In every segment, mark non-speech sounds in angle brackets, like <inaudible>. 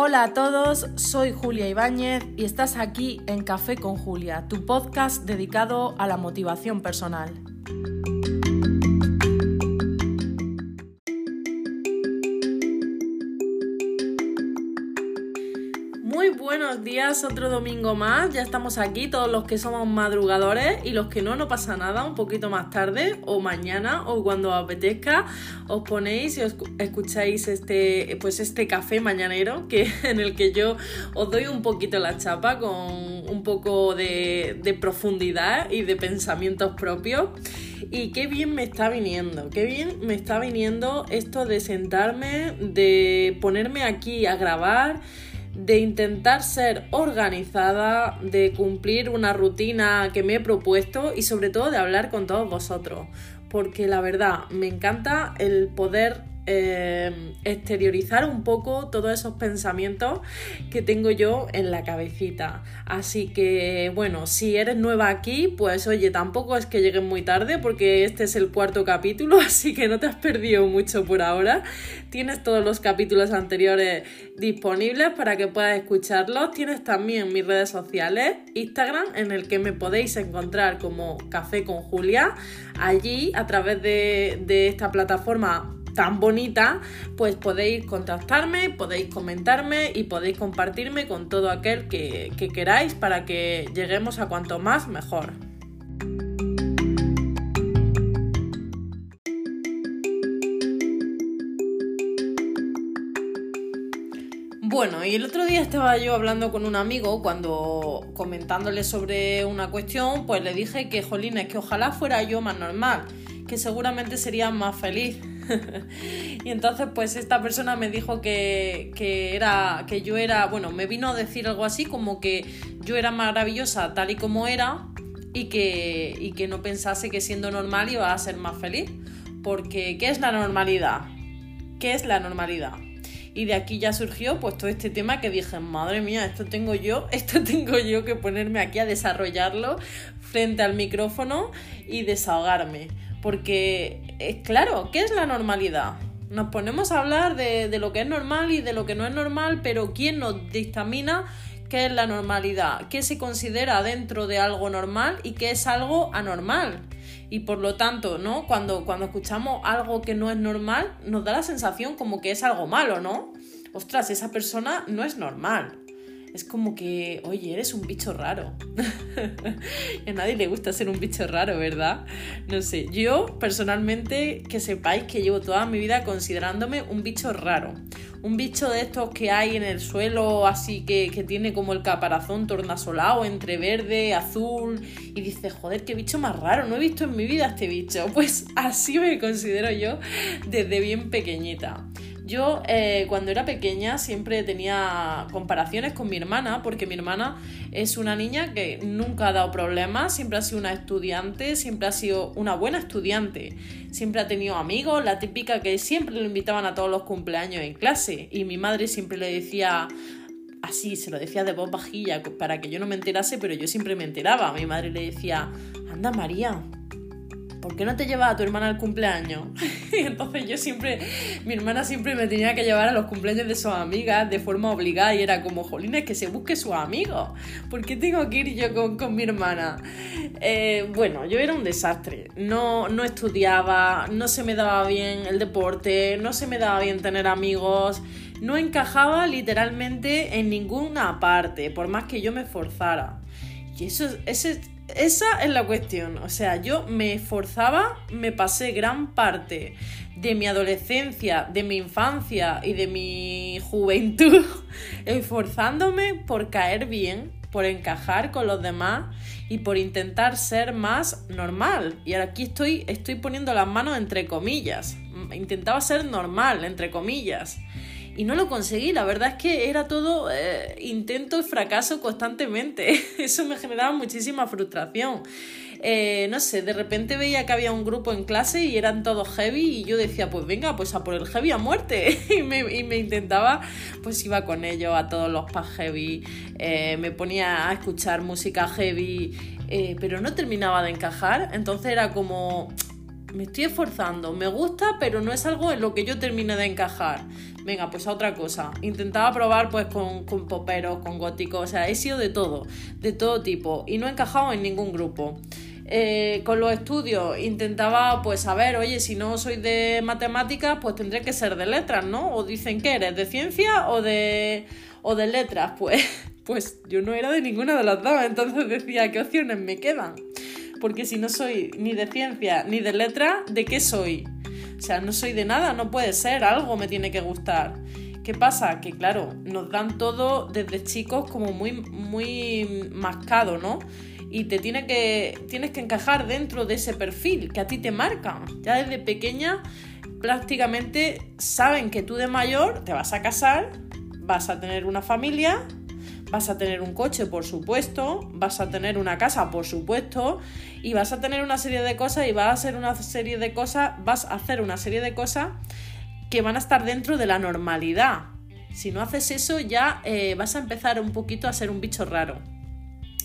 Hola a todos, soy Julia Ibáñez y estás aquí en Café con Julia, tu podcast dedicado a la motivación personal. Días, otro domingo más. Ya estamos aquí, todos los que somos madrugadores y los que no, no pasa nada, un poquito más tarde o mañana o cuando os apetezca, os ponéis y os escucháis este, pues este café mañanero que, <laughs> en el que yo os doy un poquito la chapa con un poco de, de profundidad y de pensamientos propios. Y qué bien me está viniendo, qué bien me está viniendo esto de sentarme, de ponerme aquí a grabar de intentar ser organizada, de cumplir una rutina que me he propuesto y sobre todo de hablar con todos vosotros. Porque la verdad, me encanta el poder eh, exteriorizar un poco todos esos pensamientos que tengo yo en la cabecita. Así que, bueno, si eres nueva aquí, pues oye, tampoco es que llegues muy tarde porque este es el cuarto capítulo, <laughs> así que no te has perdido mucho por ahora. Tienes todos los capítulos anteriores disponibles para que puedas escucharlos. Tienes también mis redes sociales, Instagram, en el que me podéis encontrar como Café con Julia. Allí, a través de esta plataforma tan bonita, pues podéis contactarme, podéis comentarme y podéis compartirme con todo aquel que, queráis para que lleguemos a cuanto más mejor. Bueno, y el otro día estaba yo hablando con un amigo cuando comentándole sobre una cuestión, pues le dije que, jolines, que ojalá fuera yo más normal, que seguramente sería más feliz. <laughs> y entonces pues esta persona me dijo que, era, que yo era, bueno, me vino a decir algo así como que yo era maravillosa tal y como era y que, y que no pensase que siendo normal iba a ser más feliz. Porque, ¿qué es la normalidad? ¿Qué es la normalidad? Y de aquí ya surgió pues todo este tema que dije, madre mía, esto tengo yo, <laughs> esto tengo yo que ponerme aquí a desarrollarlo frente al micrófono y desahogarme. Porque, es claro, ¿qué es la normalidad? Nos ponemos a hablar de, de, lo que es normal y de lo que no es normal, pero ¿quién nos dictamina qué es la normalidad? ¿Qué se considera dentro de algo normal y qué es algo anormal? Y por lo tanto, ¿no? Cuando, cuando escuchamos algo que no es normal, nos da la sensación como que es algo malo, ¿no? Ostras, esa persona no es normal es como que, oye, eres un bicho raro. <laughs> a nadie le gusta ser un bicho raro, ¿verdad? No sé, yo personalmente que sepáis que llevo toda mi vida considerándome un bicho raro. Un bicho de estos que hay en el suelo, así que, que tiene como el caparazón tornasolado entre verde, azul, y dice, joder, qué bicho más raro, no he visto en mi vida este bicho. <laughs> Pues así me considero yo desde bien pequeñita. Yo eh, cuando era pequeña siempre tenía comparaciones con mi hermana, porque mi hermana es una niña que nunca ha dado problemas, siempre ha sido una estudiante, siempre ha sido una buena estudiante, siempre ha tenido amigos, la típica que siempre lo invitaban a todos los cumpleaños en clase y mi madre siempre le decía así, se lo decía de voz bajilla para que yo no me enterase, pero yo siempre me enteraba. Mi madre le decía, anda María, ¿por qué no te llevas a tu hermana al cumpleaños? <laughs> y entonces yo siempre, mi hermana siempre me tenía que llevar a los cumpleaños de sus amigas de forma obligada y era como, jolines, que se busque sus amigos. ¿Por qué tengo que ir yo con, mi hermana? Eh, bueno, yo era un desastre. No, no estudiaba, no se me daba bien el deporte, no se me daba bien tener amigos no encajaba literalmente en ninguna parte, por más que yo me esforzara. Y eso, ese, esa es la cuestión. O sea, yo me esforzaba, me pasé gran parte de mi adolescencia, de mi infancia y de mi juventud <laughs> esforzándome por caer bien, por encajar con los demás y por intentar ser más normal. Y ahora aquí estoy, estoy poniendo las manos entre comillas. Intentaba ser normal, entre comillas y no lo conseguí. La verdad es que era todo eh, intento y fracaso constantemente. <laughs> Eso me generaba muchísima frustración. Eh, no sé, de repente veía que había un grupo en clase y eran todos heavy y yo decía, pues venga, pues a por el heavy a muerte. <laughs> y, me, intentaba, pues iba con ellos a todos los paz heavy, eh, me ponía a escuchar música heavy, pero no terminaba de encajar. Entonces era como me estoy esforzando, me gusta, pero no es algo en lo que yo termine de encajar. Venga, pues a otra cosa. Intentaba probar pues con, con poperos, con góticos, o sea, he sido de todo, de todo tipo, y no he encajado en ningún grupo. Eh, con los estudios intentaba pues saber, oye, si no soy de matemáticas, pues tendré que ser de letras, ¿no? O dicen que eres de ciencia o de, o de letras, <laughs> pues, pues yo no era de ninguna de las dos, entonces decía, ¿qué opciones me quedan? Porque si no soy ni de ciencia ni de letra, ¿de qué soy? O sea, no soy de nada, no puede ser, algo me tiene que gustar. ¿Qué pasa? Que claro, nos dan todo desde chicos como muy, muy mascado, ¿no? Y te tiene que, tienes que encajar dentro de ese perfil que a ti te marca. Ya desde pequeña prácticamente saben que tú de mayor te vas a casar, vas a tener una familia Vas a tener un coche, por supuesto, vas a tener una casa, por supuesto, y vas a tener una serie de cosas y vas a hacer una serie de cosas, vas a hacer una serie de cosas que van a estar dentro de la normalidad. Si no haces eso, ya eh, vas a empezar un poquito a ser un bicho raro.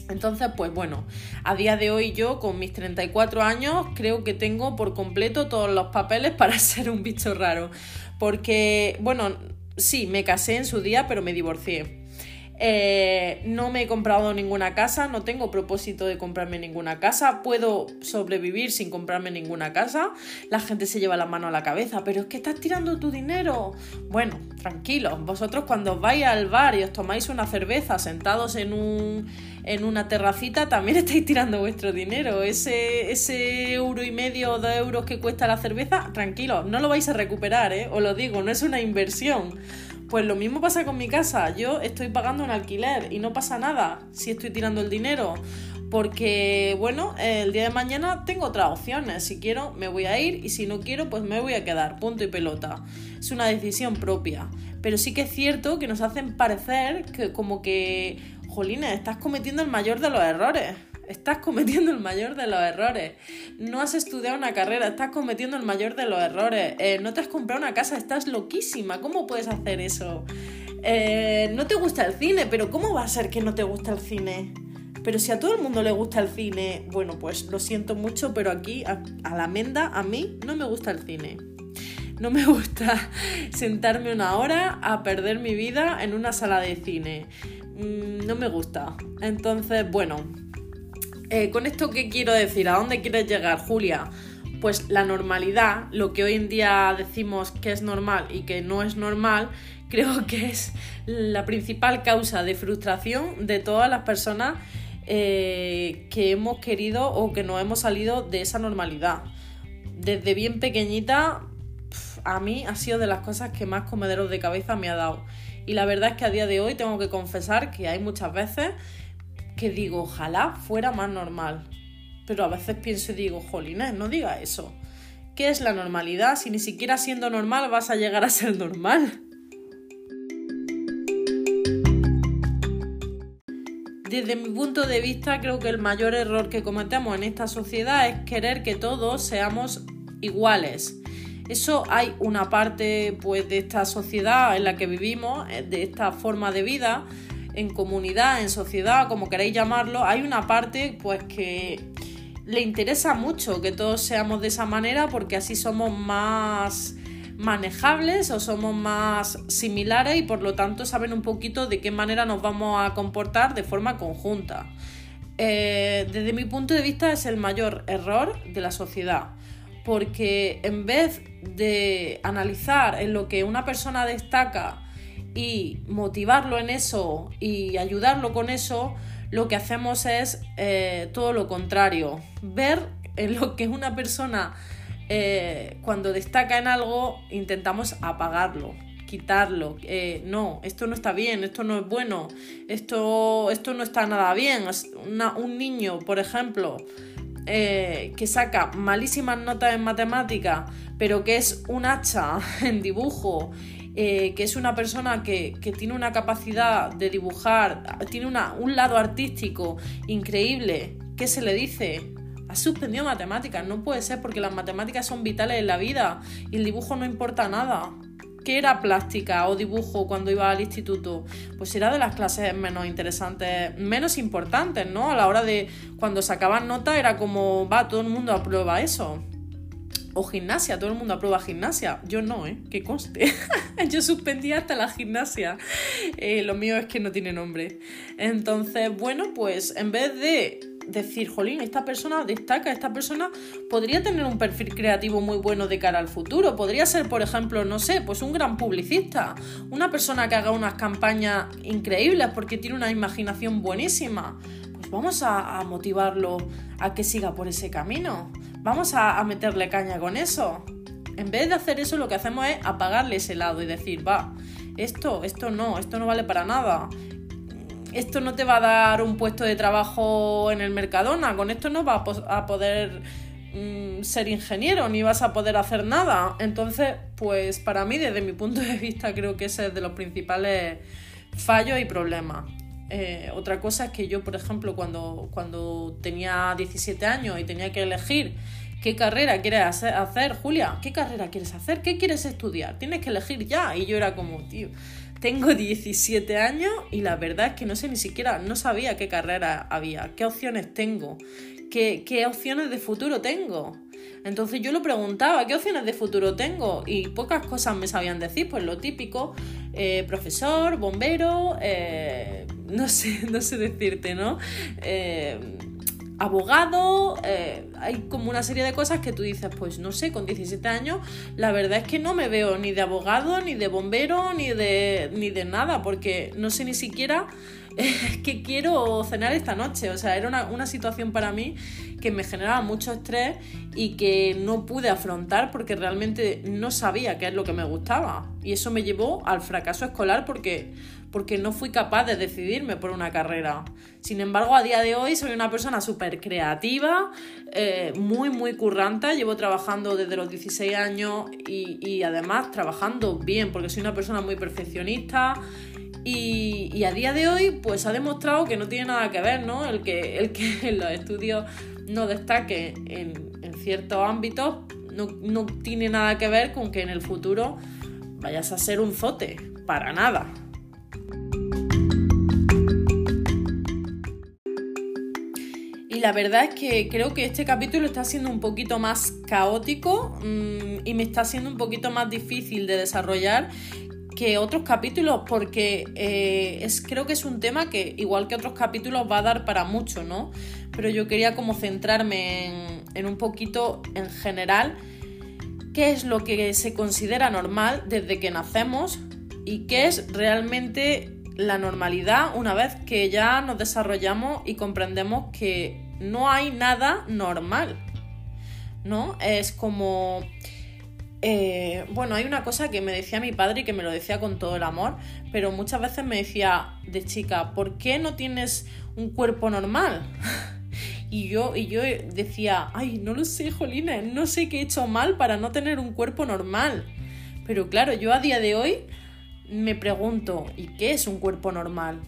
Entonces, pues bueno, a día de hoy yo con mis 34 años creo que tengo por completo todos los papeles <laughs> para ser un bicho raro. Porque, bueno, sí, me casé en su día, pero me divorcié. Eh, no me he comprado ninguna casa, no tengo propósito de comprarme ninguna casa, puedo sobrevivir sin comprarme ninguna casa. La gente se lleva la mano a la cabeza, pero es que estás tirando tu dinero. Bueno, tranquilos, vosotros cuando vais al bar y os tomáis una cerveza sentados en un en una terracita también <laughs> estáis tirando vuestro dinero. Ese, ese euro y medio o dos euros que cuesta la cerveza, tranquilo, no lo vais a recuperar, ¿eh? os lo digo, no es una inversión. Pues lo mismo pasa con mi casa. Yo estoy pagando un alquiler y no pasa nada si estoy tirando el dinero. Porque, bueno, el día de mañana tengo otras opciones. Si quiero, me voy a ir y si no quiero, pues me voy a quedar. Punto y pelota. Es una decisión propia. Pero sí que es cierto que nos hacen parecer que como que, jolines, estás cometiendo el mayor de los errores estás cometiendo el mayor de los errores. No has estudiado una carrera, estás cometiendo el mayor de los errores. Eh, no te has comprado una casa, estás loquísima. ¿Cómo puedes hacer eso? Eh, no te gusta el cine, pero ¿cómo va a ser que no te gusta el cine? Pero si a todo el mundo le gusta el cine, bueno, pues lo siento mucho, pero aquí, a, la menda, a mí no me gusta el cine. No me <laughs> gusta sentarme una hora a perder mi vida en una sala de cine. Mm, no me gusta. Entonces, bueno, eh, ¿Con esto qué quiero decir? ¿A dónde quieres llegar, Julia? Pues la normalidad, lo que hoy en día decimos que es normal y que no es normal, <laughs> creo que es la principal causa de frustración de todas las personas eh, que hemos querido o que no hemos salido de esa normalidad. Desde bien pequeñita, a mí ha sido de las cosas que más comederos de cabeza me ha dado. Y la verdad es que a día de hoy tengo que confesar que hay muchas veces que digo, ojalá fuera más normal. Pero a veces pienso y digo, jolines, no diga eso. ¿Qué es la normalidad? Si ni siquiera siendo normal vas a llegar a ser normal. Desde mi punto de vista, creo que el mayor error que cometemos en esta sociedad es querer que todos seamos iguales. Eso hay una parte pues de esta sociedad en la que vivimos, eh, de esta forma de vida, en comunidad, en sociedad, como queréis llamarlo, hay una parte pues que le interesa mucho que todos seamos de esa manera porque así somos más manejables o somos más similares y por lo tanto saben un poquito de qué manera nos vamos a comportar de forma conjunta. Eh, desde mi punto de vista es el mayor error de la sociedad porque en vez de analizar en lo que una persona destaca y motivarlo en eso y ayudarlo con eso, lo que hacemos es eh, todo lo contrario, ver en lo que una persona eh, cuando destaca en algo intentamos apagarlo, quitarlo, eh, no, esto no está bien, esto no es bueno, esto, esto no está nada bien, un niño, por ejemplo, que saca malísimas notas en matemática, pero que es un hacha <laughs> en dibujo eh, que es una persona que, tiene una capacidad de dibujar, tiene un lado artístico increíble, ¿qué se le dice? Ha suspendido matemáticas, no puede ser porque las matemáticas son vitales en la vida y el dibujo no importa nada. ¿Qué era plástica o dibujo cuando iba al instituto? Pues era de las clases menos interesantes, menos importantes, ¿no? A la hora de cuando sacaban nota era como, va, todo el mundo aprueba eso. O gimnasia, todo el mundo aprueba gimnasia. Yo no, ¿eh? Que conste. <laughs> Yo suspendí hasta la gimnasia. Eh, lo mío es que no tiene nombre. Entonces, bueno, pues en vez de decir, jolín, esta persona destaca, esta persona podría tener un perfil creativo muy bueno de cara al futuro. Podría ser, por ejemplo, no sé, pues un gran publicista, una persona que haga unas campañas increíbles porque tiene una imaginación buenísima. Vamos a, motivarlo a que siga por ese camino. Vamos a, a meterle caña con eso. En vez de hacer eso, lo que hacemos es apagarle ese lado y decir, va, esto, esto no, esto no vale para nada esto no te va a dar un puesto de trabajo en el Mercadona, con esto no vas a poder mm, ser ingeniero ni vas a poder hacer nada. Entonces, pues para mí, desde mi punto de vista, creo que ese es de los principales fallos y problemas. Eh, otra cosa es que yo, por ejemplo, cuando, cuando tenía 17 años y tenía que elegir qué carrera quieres hacer, Julia, ¿qué carrera quieres hacer? ¿Qué quieres estudiar? Tienes que elegir ya. Y yo era como, tío, tengo 17 años y la verdad es que no sé ni siquiera, no sabía qué carrera había, qué opciones tengo, qué, qué opciones de futuro tengo. Entonces yo lo preguntaba, ¿qué opciones de futuro tengo? Y pocas cosas me sabían decir, pues lo típico, eh, profesor, bombero, eh, no sé, <laughs> no sé decirte, ¿no? Eh, abogado, eh, hay como una serie de cosas que tú dices, pues no sé, con 17 años, la verdad es que no me veo ni de abogado, ni de bombero, ni de, ni de nada, porque no sé ni siquiera <laughs> qué quiero cenar esta noche. O sea, era una, una situación para mí que me generaba mucho estrés y que no pude afrontar porque realmente no sabía qué es lo que me gustaba. Y eso me llevó al fracaso escolar porque porque no fui capaz de decidirme por una carrera. Sin embargo, a día de hoy soy una persona súper creativa, eh, muy, muy curranta. Llevo trabajando desde los 16 años y, además trabajando bien, porque soy una persona muy perfeccionista. Y, a día de hoy, pues ha demostrado que no tiene nada que ver, ¿no? El que, el que en <laughs> los estudios no destaque en, ciertos ámbitos no, no tiene nada que ver con que en el futuro vayas a ser un zote, para nada. la verdad es que creo que este capítulo está siendo un poquito más caótico mm, y me está siendo un poquito más difícil de desarrollar que otros capítulos porque eh, es, creo que es un tema que igual que otros capítulos va a dar para mucho, ¿no? Pero yo quería como centrarme en, en un poquito en general qué es lo que se considera normal desde que nacemos y qué es realmente la normalidad una vez que ya nos desarrollamos y comprendemos que no hay nada normal, ¿no? Es como... Eh, bueno, hay una cosa que me decía mi padre y que me lo decía con todo el amor, pero muchas veces me decía de chica, ¿por qué no tienes un cuerpo normal? <laughs> y yo, y yo decía, ay, no lo sé, Jolines, no sé qué he hecho mal para no tener un cuerpo normal. Pero claro, yo a día de hoy me pregunto, ¿y qué es un cuerpo normal?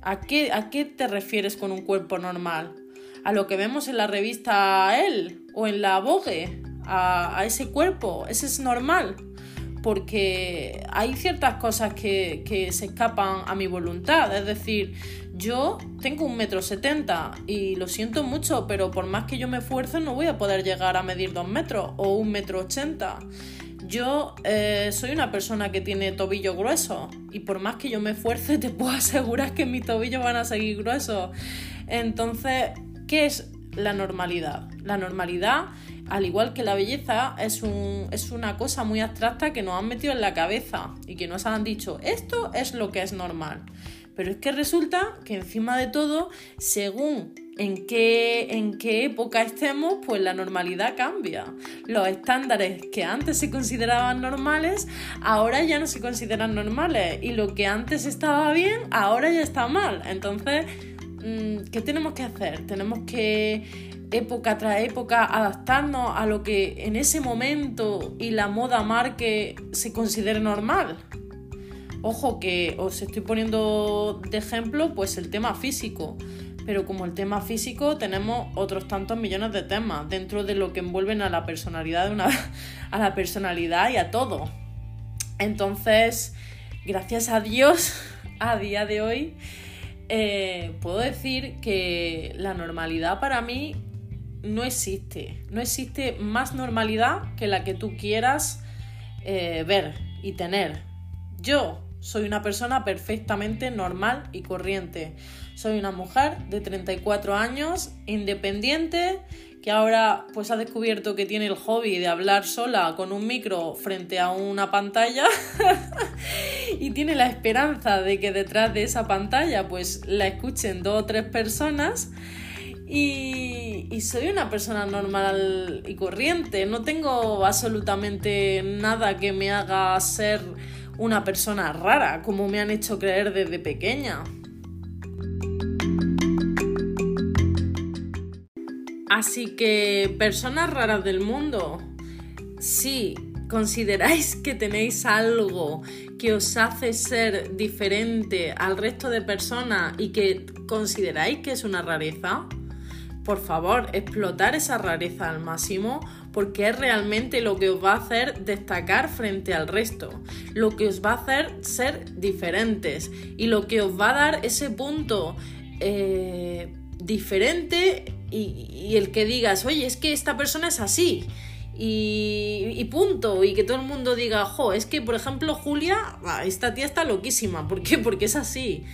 ¿A qué, a qué te refieres con un cuerpo normal? a lo que vemos en la revista él o en la Vogue, a, ese cuerpo, ese es normal, porque hay ciertas cosas que, que, se escapan a mi voluntad, es decir, yo tengo un metro setenta y lo siento mucho, pero por más que yo me esfuerce no voy a poder llegar a medir dos metros o un metro ochenta. Yo eh, soy una persona que tiene tobillo grueso y por más que yo me esfuerce <laughs> te puedo asegurar que mis tobillos van a seguir gruesos. Entonces ¿Qué es la normalidad? La normalidad, al igual que la belleza, es, un, es una cosa muy abstracta que nos han metido en la cabeza y que nos han dicho, esto es lo que es normal. Pero es que resulta que encima de todo, según en qué, en qué época estemos, pues la normalidad cambia. Los estándares que antes se consideraban normales, ahora ya no se consideran normales. Y lo que antes estaba bien, ahora ya está mal. Entonces, ¿qué tenemos que hacer? Tenemos que época tras época adaptarnos a lo que en ese momento y la moda marque se considere normal. Ojo que os estoy poniendo de ejemplo pues el tema físico, pero como el tema físico tenemos otros tantos millones de temas dentro de lo que envuelven a la personalidad <laughs> a la personalidad y a todo. Entonces, gracias a Dios, <laughs> a día de hoy eh, puedo decir que la normalidad para mí no existe. No existe más normalidad que la que tú quieras eh, ver y tener. Yo soy una persona perfectamente normal y corriente. Soy una mujer de 34 años, independiente, que ahora pues ha descubierto que tiene el hobby de hablar sola con un micro frente a una pantalla <laughs> y tiene la esperanza de que detrás de esa pantalla pues la escuchen dos o tres personas y, y, soy una persona normal y corriente, no tengo absolutamente nada que me haga ser una persona rara como me han hecho creer desde pequeña. Así que, personas raras del mundo, si consideráis que tenéis algo que os hace ser diferente al resto de personas y que consideráis que es una rareza, por favor, explotar esa rareza al máximo porque es realmente lo que os va a hacer destacar frente al resto, lo que os va a hacer ser diferentes y lo que os va a dar ese punto eh, diferente y, el que digas, oye, es que esta persona es así. Y, punto. Y que todo el mundo diga, jo, es que, por ejemplo, Julia, esta tía está loquísima. ¿Por qué? <laughs> Porque es así.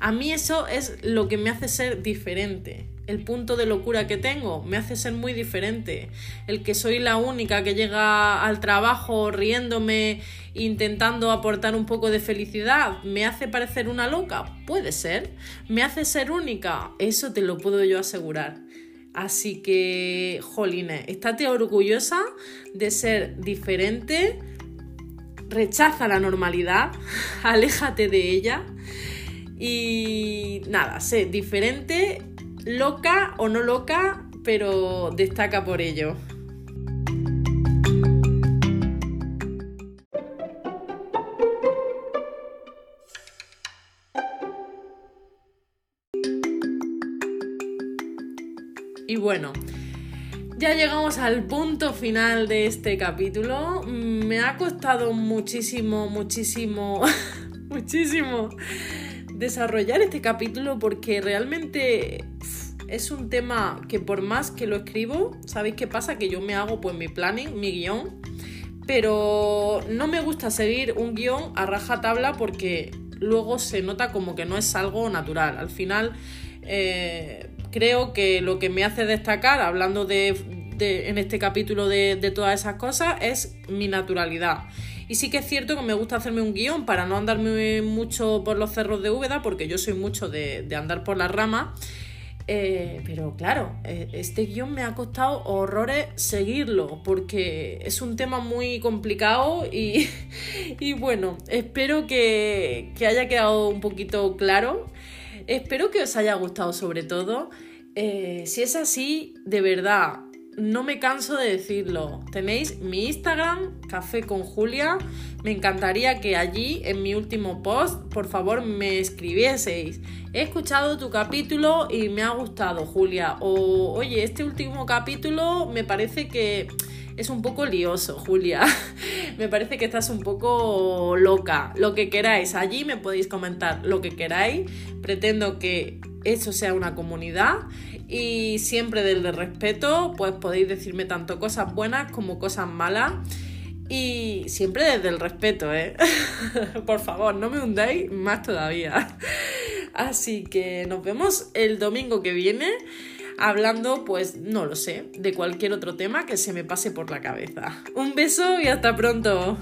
A mí eso es lo que me hace ser diferente. El punto de locura que tengo me hace ser muy diferente. El que soy la única que llega al trabajo riéndome, intentando aportar un poco de felicidad, me hace parecer una loca. Puede ser. Me hace ser única. Eso te lo puedo yo asegurar. Así que, Joline, estate orgullosa de ser diferente, rechaza la normalidad, <laughs> aléjate de ella. Y nada, sé diferente, loca o no loca, pero destaca por ello. Bueno, ya llegamos al punto final de este capítulo. Me ha costado muchísimo, muchísimo, <laughs> muchísimo desarrollar este capítulo porque realmente es un tema que por más que lo escribo, ¿sabéis qué pasa? Que yo me hago pues mi planning, mi guion, pero no me gusta seguir un guion a raja tabla porque luego se nota como que no es algo natural. Al final eh, creo que lo que me hace destacar, hablando de, en este capítulo de, todas esas cosas, es mi naturalidad. Y sí que es cierto que me gusta hacerme un guion para no andarme mucho por los cerros de Úbeda, porque yo soy mucho de, andar por las ramas. Eh, pero claro, eh, este guion me ha costado horrores seguirlo, porque es un tema muy complicado y, <laughs> bueno, espero que haya quedado un poquito claro. Espero que os haya gustado sobre todo. Eh, si es así, de verdad, no me canso de decirlo. Tenéis mi Instagram, Café con Julia. Me encantaría que allí, en mi último post, por favor me escribieseis. He escuchado tu capítulo y me ha gustado, Julia. O, oye, este último capítulo me parece que es un poco lioso, Julia. <laughs> me parece que estás un poco loca. Lo que queráis, allí me podéis comentar lo que queráis. Pretendo que eso sea una comunidad y siempre del de respeto, pues podéis decirme tanto cosas buenas como cosas malas. Y siempre desde el respeto, ¿eh? <laughs> Por favor, no me hundáis más todavía. <laughs> Así que nos vemos el domingo que viene hablando, pues no lo sé, de cualquier otro tema que se me pase por la cabeza. Un beso y hasta pronto.